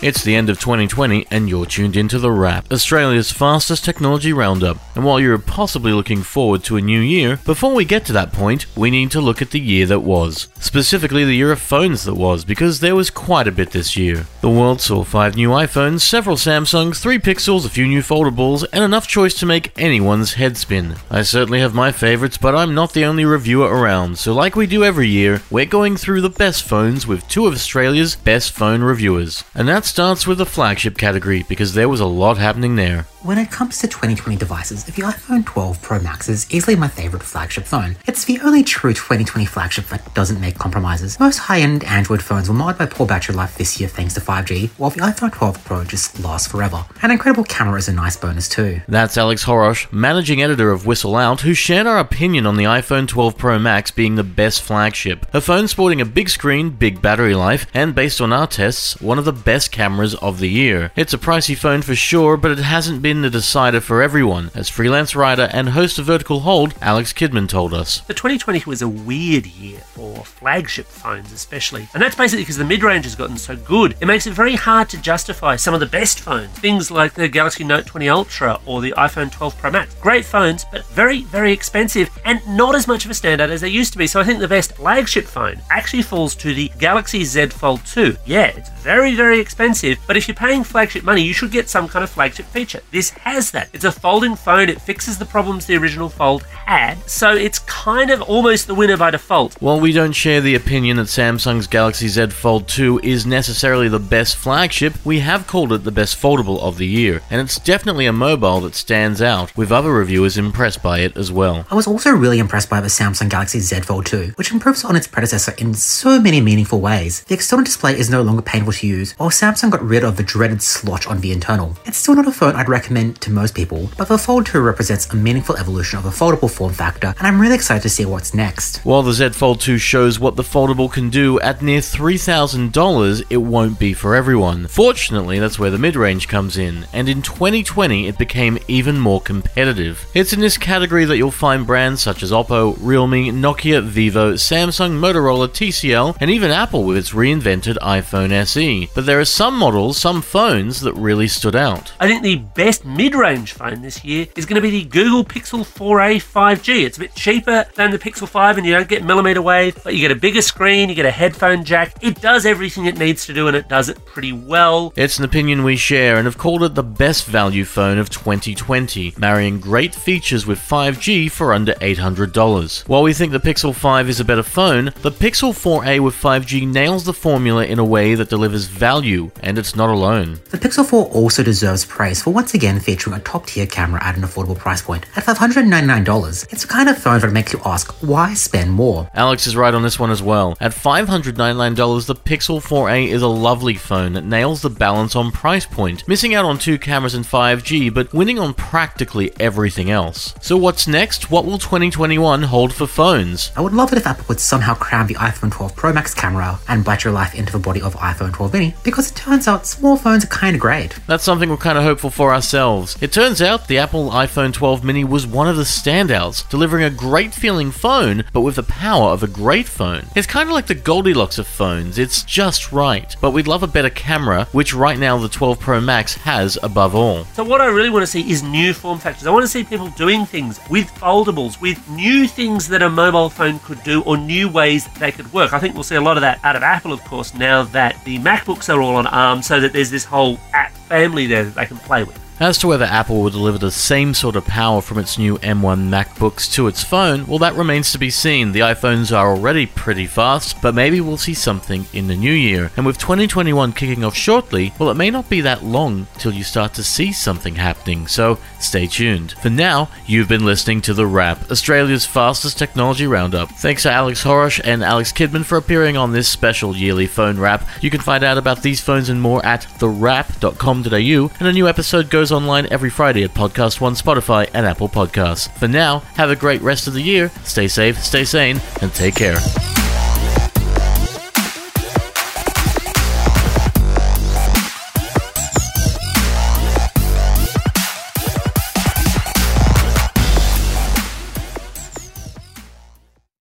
It's the end of 2020, and you're tuned into The Wrap, Australia's fastest technology roundup. And while you're possibly looking forward to a new year, before we get to that point, we need to look at the year that was. Specifically, the year of phones that was, because there was quite a bit this year. The world saw five new iPhones, several Samsungs, three Pixels, a few new foldables, and enough choice to make anyone's head spin. I certainly have my favorites, but I'm not the only reviewer around, so like we do every year, we're going through the best phones with two of Australia's best phone reviewers. And that's starts with the flagship category because there was a lot happening there. When it comes to 2020 devices, the iPhone 12 Pro Max is easily my favorite flagship phone. It's the only true 2020 flagship that doesn't make compromises. Most high-end Android phones were marred by poor battery life this year thanks to 5G, while the iPhone 12 Pro just lasts forever. An incredible camera is a nice bonus too. That's Alex Choros, managing editor of WhistleOut, who shared our opinion on the iPhone 12 Pro Max being the best flagship. A phone sporting a big screen, big battery life, and based on our tests, one of the best cameras of the year. It's a pricey phone for sure, but it hasn't been the decider for everyone, as freelance writer and host of Vertical Hold, Alex Kidman told us. The 2020 was a weird year for flagship phones, especially. And that's basically because the mid range has gotten so good, it makes it very hard to justify some of the best phones. Things like the Galaxy Note 20 Ultra or the iPhone 12 Pro Max. Great phones, but very, very expensive and not as much of a standout as they used to be. So I think the best flagship phone actually falls to the Galaxy Z Fold 2. Yeah, it's very, very expensive, but if you're paying flagship money, you should get some kind of flagship feature. This has that. It's a folding phone, it fixes the problems the original Fold had, so it's kind of almost the winner by default. While we don't share the opinion that Samsung's Galaxy Z Fold 2 is necessarily the best flagship, we have called it the best foldable of the year, and it's definitely a mobile that stands out, with other reviewers impressed by it as well. I was also really impressed by the Samsung Galaxy Z Fold 2, which improves on its predecessor in so many meaningful ways. The external display is no longer painful to use, while Samsung got rid of the dreaded slotch on the internal. It's still not a phone I'd recommend to most people, but the Fold 2 represents a meaningful evolution of a foldable form factor, and I'm really excited to see what's next. While the Z Fold 2 shows what the foldable can do at near $3,000, it won't be for everyone. Fortunately, that's where the mid range comes in, and in 2020 it became even more competitive. It's in this category that you'll find brands such as Oppo, Realme, Nokia, Vivo, Samsung, Motorola, TCL, and even Apple with its reinvented iPhone SE. But there are some models, some phones that really stood out. I think the best mid range phone this year is going to be the Google Pixel 4a 5G. It's a bit cheaper than the Pixel 5 and you don't get millimeter wave, but you get a bigger screen, you get a headphone jack. It does everything it needs to do and it does it pretty well. It's an opinion we share and have called it the best value phone of 2020, marrying great features with 5G for under $800. While we think the Pixel 5 is a better phone, the Pixel 4a with 5G nails the formula in a way that delivers value, and it's not alone. The Pixel 4 also deserves praise for once again featuring a top tier camera at an affordable price point. At $599, it's the kind of phone that makes you ask, why spend more? Alex is right on this one as well. At $599, the Pixel 4a is a lovely phone that nails the balance on price point, missing out on two cameras and 5G, but winning on practically everything else. So what's next? What will 2021 hold for phones? I would love it if Apple would somehow cram the iPhone 12 Pro Max camera and battery life into the body of iPhone 12 mini, because it turns out small phones are kinda great. That's something we're kind of hopeful for ourselves. It turns out the Apple iPhone 12 mini was one of the standouts, delivering a great feeling phone, but with the power of a great phone. It's kind of like the Goldilocks of phones, it's just right. But we'd love a better camera, which right now the 12 Pro Max has above all. So, what I really want to see is new form factors. I want to see people doing things with foldables, with new things that a mobile phone could do, or new ways they could work. I think we'll see a lot of that out of Apple, of course, now that the MacBooks are all on ARM, so that there's this whole app family there that they can play with. As to whether Apple will deliver the same sort of power from its new M1 MacBooks to its phone, well, that remains to be seen. The iPhones are already pretty fast, but maybe we'll see something in the new year. And with 2021 kicking off shortly, well, it may not be that long till you start to see something happening, so stay tuned. For now, you've been listening to The Wrap, Australia's fastest technology roundup. Thanks to Alex Choros and Alex Kidman for appearing on this special yearly phone wrap. You can find out about these phones and more at thewrap.com.au, and a new episode online every Friday at Podcast One, Spotify, and Apple Podcasts. For now, have a great rest of the year, stay safe, stay sane, and take care.